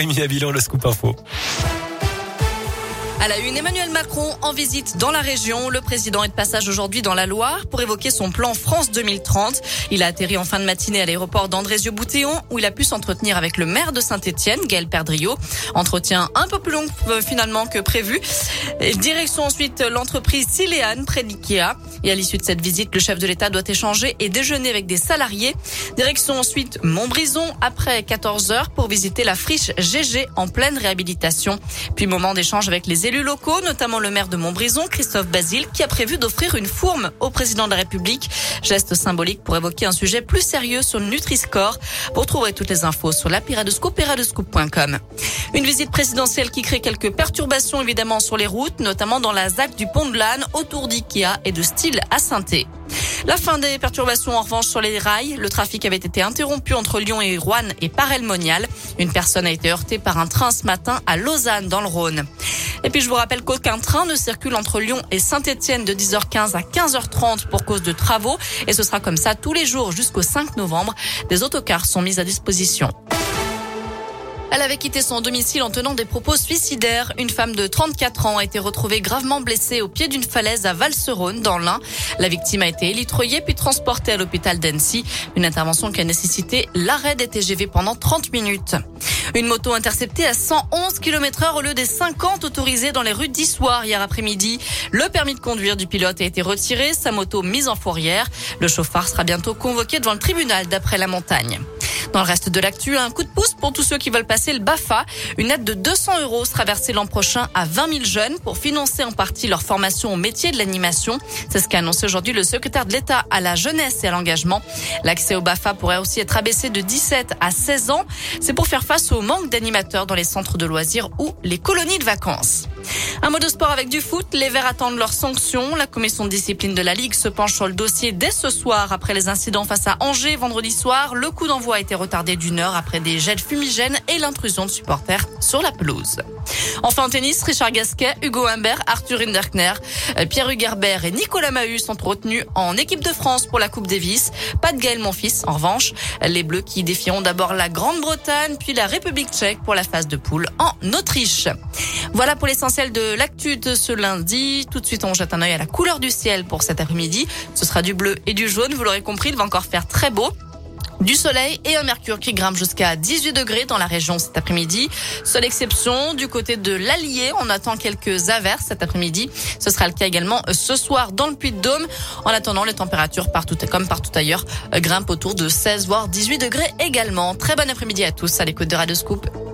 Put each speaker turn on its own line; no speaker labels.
Rémi bilan le scoop info.
À la une, Emmanuel Macron en visite dans la région. Le président est de passage aujourd'hui dans la Loire pour évoquer son plan France 2030. Il a atterri en fin de matinée à l'aéroport d'Andrézieux-Boutéon où il a pu s'entretenir avec le maire de Saint-Etienne, Gaël Perdriau. Entretien un peu plus long euh, finalement que prévu. Direction ensuite l'entreprise Siléane près d'Ikea. Et à l'issue de cette visite, le chef de l'État doit échanger et déjeuner avec des salariés. Direction ensuite Montbrison après 14 heures pour visiter la friche GG en pleine réhabilitation. Puis moment d'échange avec les élus locaux, notamment le maire de Montbrison, Christophe Basile, qui a prévu d'offrir une fourme au président de la République. Geste symbolique pour évoquer un sujet plus sérieux sur le Nutri-Score. Vous retrouverez toutes les infos sur la Piradescoop, Une visite présidentielle qui crée quelques perturbations évidemment sur les routes, notamment dans la ZAC du Pont de l'Âne, autour d'Ikea et de Style à saint la fin des perturbations en revanche sur les rails. Le trafic avait été interrompu entre Lyon et Rouen et Parel-Monial. Une personne a été heurtée par un train ce matin à Lausanne dans le Rhône. Et puis je vous rappelle qu'aucun train ne circule entre Lyon et Saint-Etienne de 10h15 à 15h30 pour cause de travaux. Et ce sera comme ça tous les jours jusqu'au 5 novembre. Des autocars sont mis à disposition. Elle avait quitté son domicile en tenant des propos suicidaires. Une femme de 34 ans a été retrouvée gravement blessée au pied d'une falaise à Valserone, dans l'Ain. La victime a été élitroyée puis transportée à l'hôpital d'Annecy. Une intervention qui a nécessité l'arrêt des TGV pendant 30 minutes. Une moto interceptée à 111 km heure au lieu des 50 autorisés dans les rues d'Issoire hier après-midi. Le permis de conduire du pilote a été retiré, sa moto mise en fourrière. Le chauffard sera bientôt convoqué devant le tribunal d'après la montagne. Dans le reste de l'actu, un coup de pouce pour tous ceux qui veulent passer le BAFA. Une aide de 200 euros sera versée l'an prochain à 20 000 jeunes pour financer en partie leur formation au métier de l'animation. C'est ce qu'a annoncé aujourd'hui le secrétaire de l'État à la jeunesse et à l'engagement. L'accès au BAFA pourrait aussi être abaissé de 17 à 16 ans. C'est pour faire face au manque d'animateurs dans les centres de loisirs ou les colonies de vacances. Un mot de sport avec du foot. Les Verts attendent leurs sanctions. La commission de discipline de la Ligue se penche sur le dossier dès ce soir après les incidents face à Angers vendredi soir. Le coup d'envoi a été retardé d'une heure après des jets fumigènes et l'intrusion de supporters sur la pelouse. Enfin en tennis, Richard Gasquet, Hugo Humbert, Arthur Hinderkner, euh, Pierre Hugerbert et Nicolas Mahut sont retenus en équipe de France pour la Coupe Davis. Pas de Gaël Monfils, en revanche. Les Bleus qui défieront d'abord la Grande-Bretagne, puis la République tchèque pour la phase de poule en Autriche. Voilà pour l'essentiel de l'actu de ce lundi. Tout de suite, on jette un œil à la couleur du ciel pour cet après-midi. Ce sera du bleu et du jaune. Vous l'aurez compris, il va encore faire très beau. Du soleil et un mercure qui grimpe jusqu'à 18 degrés dans la région cet après-midi. Seule exception, du côté de l'Allier, on attend quelques averses cet après-midi. Ce sera le cas également ce soir dans le Puy-de-Dôme. En attendant, les températures partout, comme partout ailleurs, grimpent autour de 16 voire 18 degrés également. Très bon après-midi à tous à l'écoute de Radio Scoop.